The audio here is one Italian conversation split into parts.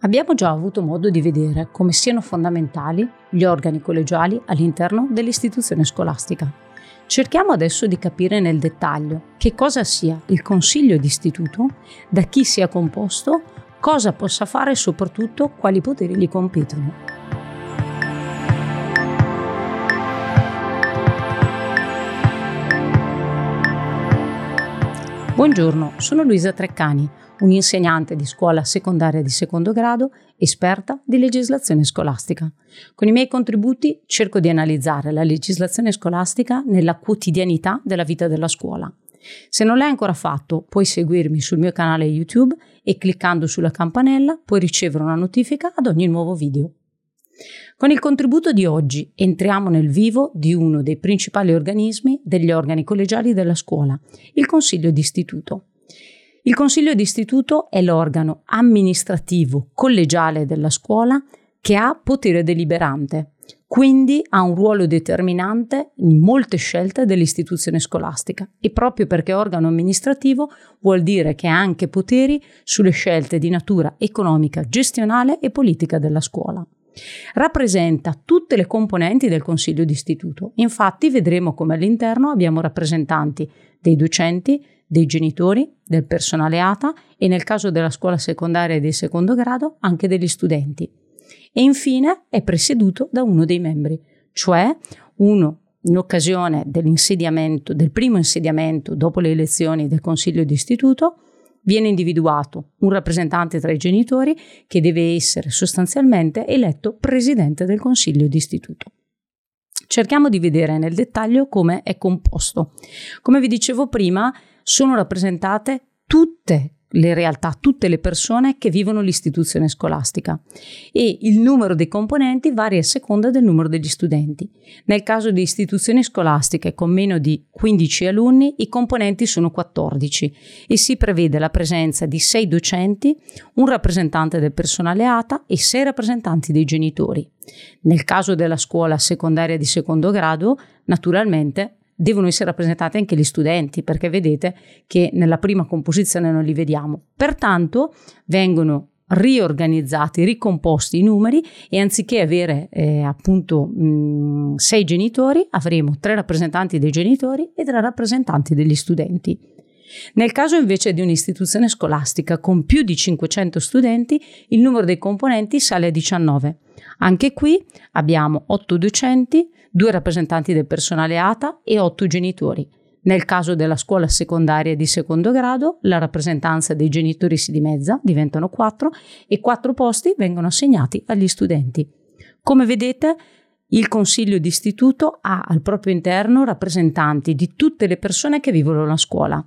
Abbiamo già avuto modo di vedere come siano fondamentali gli organi collegiali all'interno dell'istituzione scolastica. Cerchiamo adesso di capire nel dettaglio che cosa sia il consiglio d'istituto, da chi sia composto, cosa possa fare e soprattutto quali poteri gli competono. Buongiorno, sono Luisa Treccani, un'insegnante di scuola secondaria di secondo grado, esperta di legislazione scolastica. Con i miei contributi cerco di analizzare la legislazione scolastica nella quotidianità della vita della scuola. Se non l'hai ancora fatto, puoi seguirmi sul mio canale YouTube e cliccando sulla campanella puoi ricevere una notifica ad ogni nuovo video. Con il contributo di oggi entriamo nel vivo di uno dei principali organismi degli organi collegiali della scuola, il Consiglio d'istituto. Il Consiglio d'istituto è l'organo amministrativo collegiale della scuola che ha potere deliberante, quindi ha un ruolo determinante in molte scelte dell'istituzione scolastica e proprio perché organo amministrativo vuol dire che ha anche poteri sulle scelte di natura economica, gestionale e politica della scuola rappresenta tutte le componenti del consiglio d'istituto. Infatti vedremo come all'interno abbiamo rappresentanti dei docenti, dei genitori, del personale ATA e nel caso della scuola secondaria di secondo grado anche degli studenti. E infine è presieduto da uno dei membri, cioè uno in occasione dell'insediamento, del primo insediamento dopo le elezioni del consiglio d'istituto, viene individuato un rappresentante tra i genitori che deve essere sostanzialmente eletto presidente del consiglio d'istituto. Cerchiamo di vedere nel dettaglio come è composto. Come vi dicevo prima, sono rappresentate tutte le realtà, tutte le persone che vivono l'istituzione scolastica e il numero dei componenti varia a seconda del numero degli studenti. Nel caso di istituzioni scolastiche con meno di 15 alunni i componenti sono 14 e si prevede la presenza di 6 docenti, un rappresentante del personale ATA e 6 rappresentanti dei genitori. Nel caso della scuola secondaria di secondo grado, naturalmente devono essere rappresentati anche gli studenti, perché vedete che nella prima composizione non li vediamo. Pertanto vengono riorganizzati, ricomposti i numeri e anziché avere eh, appunto mh, sei genitori avremo tre rappresentanti dei genitori e tre rappresentanti degli studenti. Nel caso invece di un'istituzione scolastica con più di 500 studenti, il numero dei componenti sale a 19. Anche qui abbiamo 8 docenti, due rappresentanti del personale ATA e otto genitori. Nel caso della scuola secondaria di secondo grado, la rappresentanza dei genitori si dimezza, diventano quattro, e quattro posti vengono assegnati agli studenti. Come vedete, il consiglio d'istituto ha al proprio interno rappresentanti di tutte le persone che vivono la scuola.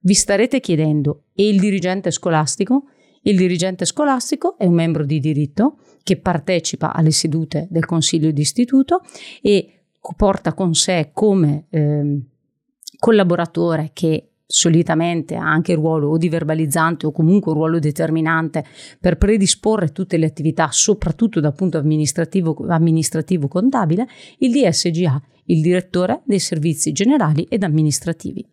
Vi starete chiedendo, e il dirigente scolastico? Il dirigente scolastico è un membro di diritto che partecipa alle sedute del consiglio d'istituto e porta con sé come eh, collaboratore che solitamente ha anche ruolo o di verbalizzante o comunque un ruolo determinante per predisporre tutte le attività, soprattutto dal punto amministrativo, amministrativo contabile, il DSGA, il direttore dei servizi generali ed amministrativi.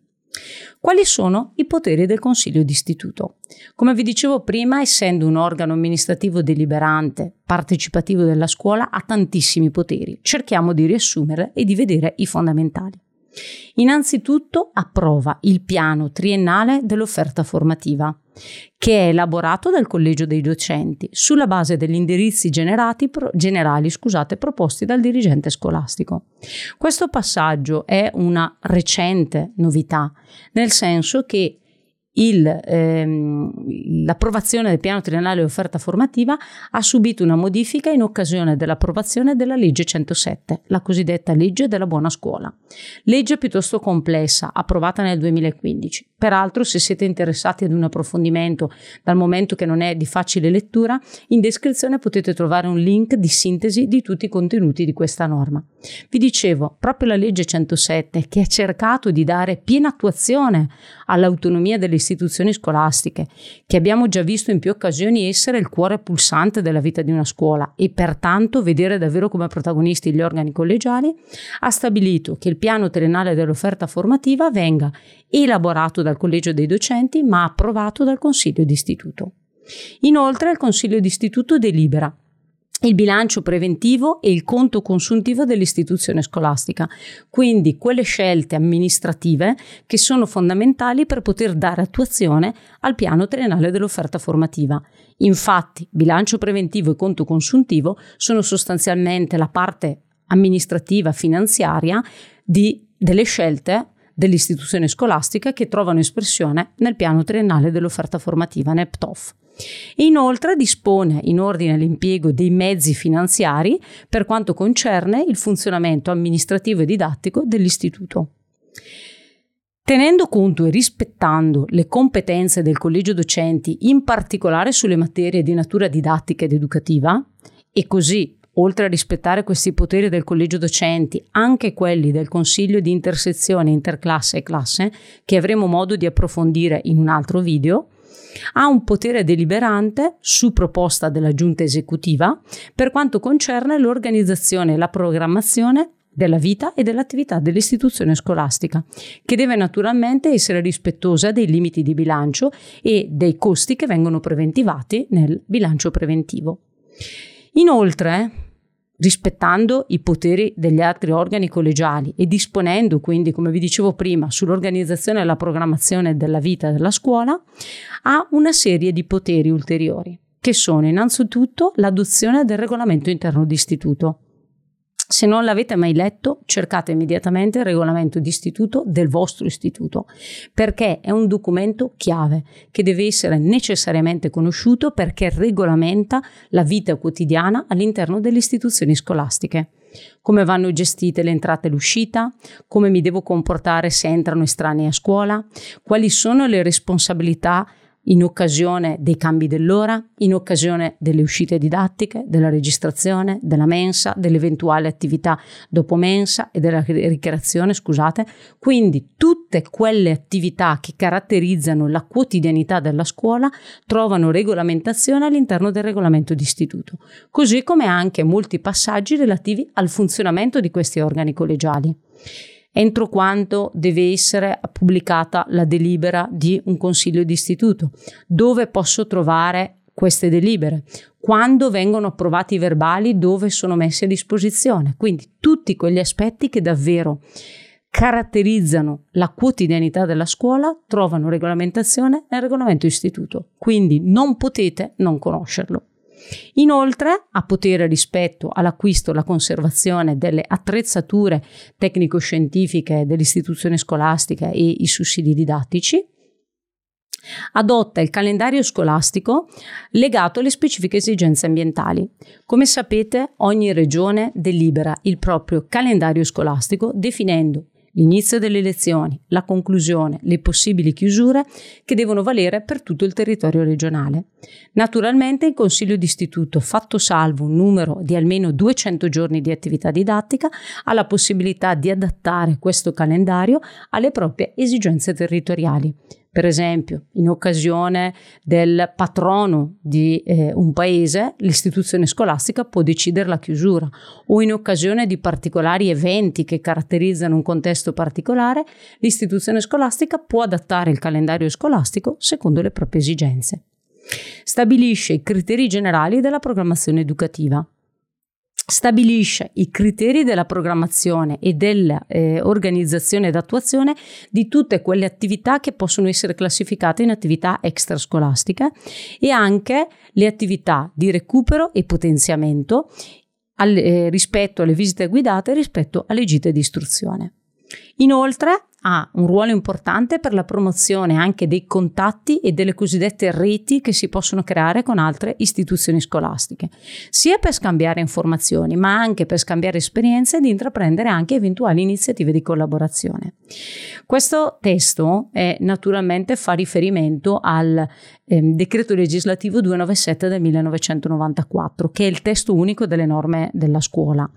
Quali sono i poteri del Consiglio d'istituto? Come vi dicevo prima, essendo un organo amministrativo deliberante, partecipativo della scuola, ha tantissimi poteri. Cerchiamo di riassumere e di vedere i fondamentali. Innanzitutto approva il piano triennale dell'offerta formativa, che è elaborato dal Collegio dei Docenti sulla base degli indirizzi pro, generali scusate, proposti dal dirigente scolastico. Questo passaggio è una recente novità, nel senso che il, ehm, l'approvazione del piano triennale di offerta formativa ha subito una modifica in occasione dell'approvazione della legge 107, la cosiddetta legge della buona scuola. Legge piuttosto complessa, approvata nel 2015. Peraltro, se siete interessati ad un approfondimento, dal momento che non è di facile lettura, in descrizione potete trovare un link di sintesi di tutti i contenuti di questa norma. Vi dicevo, proprio la legge 107 che ha cercato di dare piena attuazione all'autonomia delle istituzioni scolastiche, che abbiamo già visto in più occasioni essere il cuore pulsante della vita di una scuola e pertanto vedere davvero come protagonisti gli organi collegiali, ha stabilito che il piano triennale dell'offerta formativa venga elaborato dal collegio dei docenti ma approvato dal consiglio d'istituto. Inoltre il Consiglio d'Istituto delibera il bilancio preventivo e il conto consuntivo dell'istituzione scolastica, quindi quelle scelte amministrative che sono fondamentali per poter dare attuazione al piano triennale dell'offerta formativa. Infatti, bilancio preventivo e conto consuntivo sono sostanzialmente la parte amministrativa finanziaria di, delle scelte dell'istituzione scolastica che trovano espressione nel piano triennale dell'offerta formativa NEPTOF. Inoltre dispone in ordine all'impiego dei mezzi finanziari per quanto concerne il funzionamento amministrativo e didattico dell'istituto. Tenendo conto e rispettando le competenze del collegio docenti, in particolare sulle materie di natura didattica ed educativa, e così oltre a rispettare questi poteri del collegio docenti, anche quelli del consiglio di intersezione interclasse e classe, che avremo modo di approfondire in un altro video, ha un potere deliberante su proposta della giunta esecutiva per quanto concerne l'organizzazione e la programmazione della vita e dell'attività dell'istituzione scolastica, che deve naturalmente essere rispettosa dei limiti di bilancio e dei costi che vengono preventivati nel bilancio preventivo. Inoltre, rispettando i poteri degli altri organi collegiali e disponendo quindi, come vi dicevo prima, sull'organizzazione e la programmazione della vita della scuola, ha una serie di poteri ulteriori, che sono innanzitutto l'adozione del regolamento interno d'istituto, se non l'avete mai letto, cercate immediatamente il regolamento di istituto del vostro istituto, perché è un documento chiave che deve essere necessariamente conosciuto perché regolamenta la vita quotidiana all'interno delle istituzioni scolastiche. Come vanno gestite le entrate e l'uscita, come mi devo comportare se entrano estranei a scuola, quali sono le responsabilità in occasione dei cambi dell'ora, in occasione delle uscite didattiche, della registrazione, della mensa, dell'eventuale attività dopo mensa e della ricreazione, scusate. Quindi tutte quelle attività che caratterizzano la quotidianità della scuola trovano regolamentazione all'interno del regolamento d'istituto, così come anche molti passaggi relativi al funzionamento di questi organi collegiali entro quando deve essere pubblicata la delibera di un consiglio d'istituto, dove posso trovare queste delibere, quando vengono approvati i verbali, dove sono messi a disposizione. Quindi tutti quegli aspetti che davvero caratterizzano la quotidianità della scuola trovano regolamentazione nel regolamento istituto, quindi non potete non conoscerlo. Inoltre ha potere rispetto all'acquisto e alla conservazione delle attrezzature tecnico-scientifiche dell'istituzione scolastica e i sussidi didattici, adotta il calendario scolastico legato alle specifiche esigenze ambientali. Come sapete, ogni regione delibera il proprio calendario scolastico definendo l'inizio delle lezioni, la conclusione, le possibili chiusure che devono valere per tutto il territorio regionale. Naturalmente il Consiglio d'istituto, fatto salvo un numero di almeno 200 giorni di attività didattica, ha la possibilità di adattare questo calendario alle proprie esigenze territoriali. Per esempio, in occasione del patrono di eh, un paese, l'istituzione scolastica può decidere la chiusura o in occasione di particolari eventi che caratterizzano un contesto particolare, l'istituzione scolastica può adattare il calendario scolastico secondo le proprie esigenze. Stabilisce i criteri generali della programmazione educativa stabilisce i criteri della programmazione e dell'organizzazione eh, ed attuazione di tutte quelle attività che possono essere classificate in attività extrascolastiche e anche le attività di recupero e potenziamento al, eh, rispetto alle visite guidate e rispetto alle gite di istruzione. Inoltre ha un ruolo importante per la promozione anche dei contatti e delle cosiddette reti che si possono creare con altre istituzioni scolastiche, sia per scambiare informazioni, ma anche per scambiare esperienze ed intraprendere anche eventuali iniziative di collaborazione. Questo testo è, naturalmente fa riferimento al eh, decreto legislativo 297 del 1994, che è il testo unico delle norme della scuola,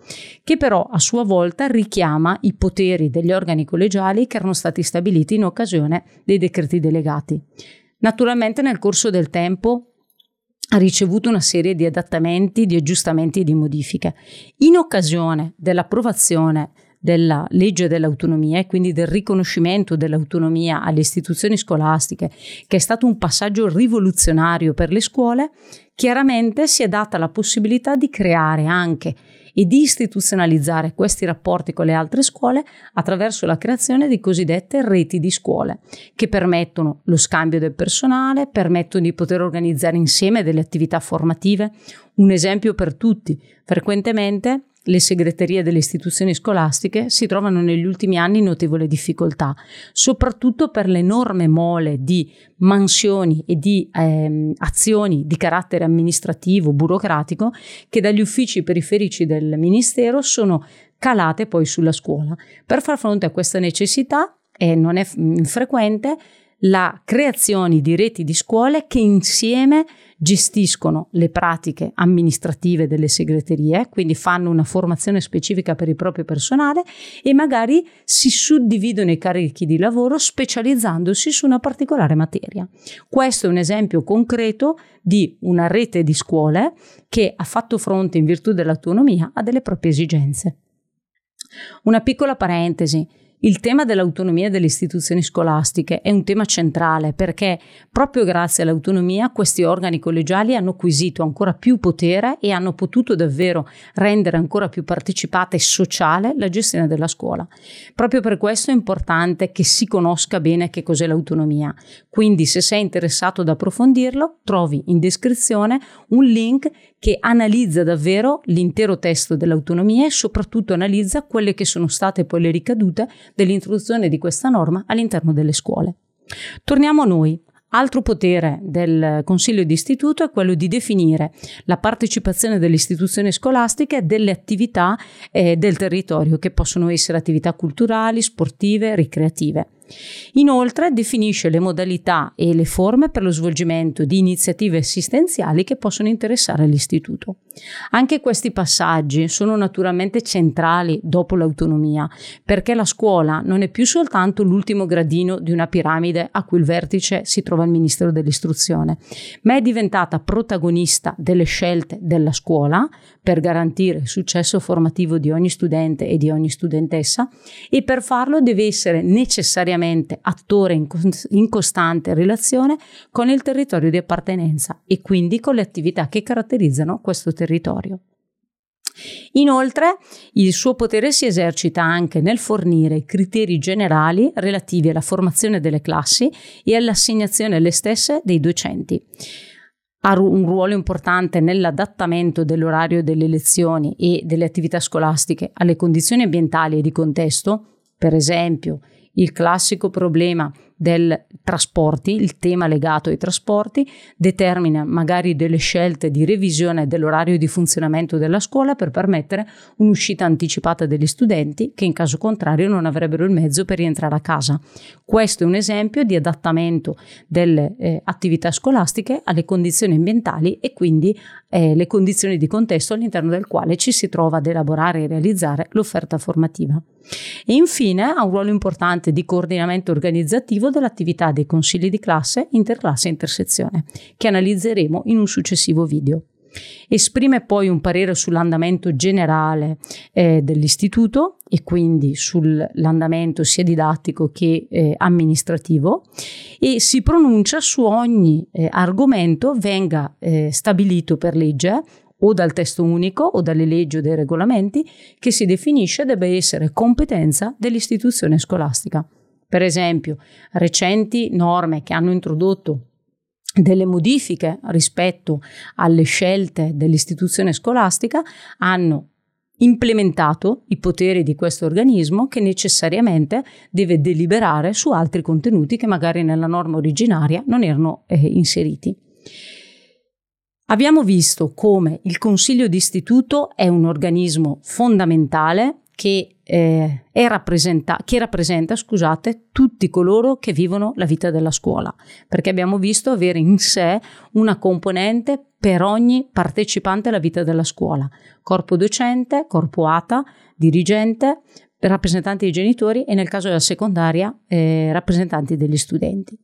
che però a sua volta richiama i poteri degli organi collegiali che erano stati stabiliti in occasione dei decreti delegati. Naturalmente nel corso del tempo ha ricevuto una serie di adattamenti, di aggiustamenti e di modifiche. In occasione dell'approvazione della legge dell'autonomia e quindi del riconoscimento dell'autonomia alle istituzioni scolastiche, che è stato un passaggio rivoluzionario per le scuole, chiaramente si è data la possibilità di creare anche e di istituzionalizzare questi rapporti con le altre scuole attraverso la creazione di cosiddette reti di scuole, che permettono lo scambio del personale, permettono di poter organizzare insieme delle attività formative. Un esempio per tutti, frequentemente le segreterie delle istituzioni scolastiche si trovano negli ultimi anni in notevole difficoltà, soprattutto per l'enorme mole di mansioni e di ehm, azioni di carattere amministrativo, burocratico, che dagli uffici periferici del Ministero sono calate poi sulla scuola. Per far fronte a questa necessità, e non è infrequente, la creazione di reti di scuole che insieme gestiscono le pratiche amministrative delle segreterie, quindi fanno una formazione specifica per il proprio personale e magari si suddividono i carichi di lavoro specializzandosi su una particolare materia. Questo è un esempio concreto di una rete di scuole che ha fatto fronte in virtù dell'autonomia a delle proprie esigenze. Una piccola parentesi. Il tema dell'autonomia delle istituzioni scolastiche è un tema centrale perché proprio grazie all'autonomia questi organi collegiali hanno acquisito ancora più potere e hanno potuto davvero rendere ancora più partecipata e sociale la gestione della scuola. Proprio per questo è importante che si conosca bene che cos'è l'autonomia. Quindi se sei interessato ad approfondirlo, trovi in descrizione un link che analizza davvero l'intero testo dell'autonomia e soprattutto analizza quelle che sono state poi le ricadute dell'introduzione di questa norma all'interno delle scuole. Torniamo a noi. Altro potere del Consiglio di Istituto è quello di definire la partecipazione delle istituzioni scolastiche delle attività eh, del territorio, che possono essere attività culturali, sportive, ricreative. Inoltre definisce le modalità e le forme per lo svolgimento di iniziative assistenziali che possono interessare l'istituto. Anche questi passaggi sono naturalmente centrali dopo l'autonomia, perché la scuola non è più soltanto l'ultimo gradino di una piramide a cui il vertice si trova il Ministero dell'Istruzione, ma è diventata protagonista delle scelte della scuola per garantire il successo formativo di ogni studente e di ogni studentessa e per farlo deve essere necessariamente necessariamente attore in, in costante relazione con il territorio di appartenenza e quindi con le attività che caratterizzano questo territorio. Inoltre, il suo potere si esercita anche nel fornire criteri generali relativi alla formazione delle classi e all'assegnazione alle stesse dei docenti. Ha un ruolo importante nell'adattamento dell'orario delle lezioni e delle attività scolastiche alle condizioni ambientali e di contesto, per esempio il classico problema del trasporti, il tema legato ai trasporti, determina magari delle scelte di revisione dell'orario di funzionamento della scuola per permettere un'uscita anticipata degli studenti che in caso contrario non avrebbero il mezzo per rientrare a casa. Questo è un esempio di adattamento delle eh, attività scolastiche alle condizioni ambientali e quindi eh, le condizioni di contesto all'interno del quale ci si trova ad elaborare e realizzare l'offerta formativa. E infine ha un ruolo importante di coordinamento organizzativo dell'attività dei consigli di classe, interclasse intersezione, che analizzeremo in un successivo video. Esprime poi un parere sull'andamento generale eh, dell'istituto e quindi sull'andamento sia didattico che eh, amministrativo e si pronuncia su ogni eh, argomento venga eh, stabilito per legge o dal testo unico o dalle leggi o dai regolamenti che si definisce debba essere competenza dell'istituzione scolastica. Per esempio, recenti norme che hanno introdotto delle modifiche rispetto alle scelte dell'istituzione scolastica hanno implementato i poteri di questo organismo che necessariamente deve deliberare su altri contenuti che magari nella norma originaria non erano eh, inseriti. Abbiamo visto come il Consiglio d'istituto è un organismo fondamentale che, eh, rappresenta, che rappresenta scusate, tutti coloro che vivono la vita della scuola, perché abbiamo visto avere in sé una componente per ogni partecipante alla vita della scuola, corpo docente, corpo ATA, dirigente, rappresentanti dei genitori e nel caso della secondaria eh, rappresentanti degli studenti.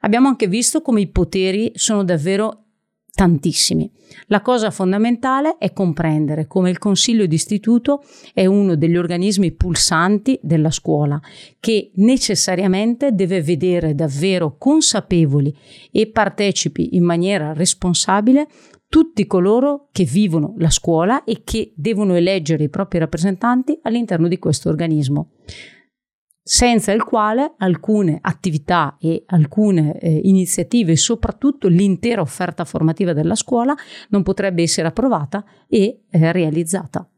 Abbiamo anche visto come i poteri sono davvero tantissimi. La cosa fondamentale è comprendere come il Consiglio d'istituto è uno degli organismi pulsanti della scuola, che necessariamente deve vedere davvero consapevoli e partecipi in maniera responsabile tutti coloro che vivono la scuola e che devono eleggere i propri rappresentanti all'interno di questo organismo senza il quale alcune attività e alcune eh, iniziative, soprattutto l'intera offerta formativa della scuola, non potrebbe essere approvata e eh, realizzata.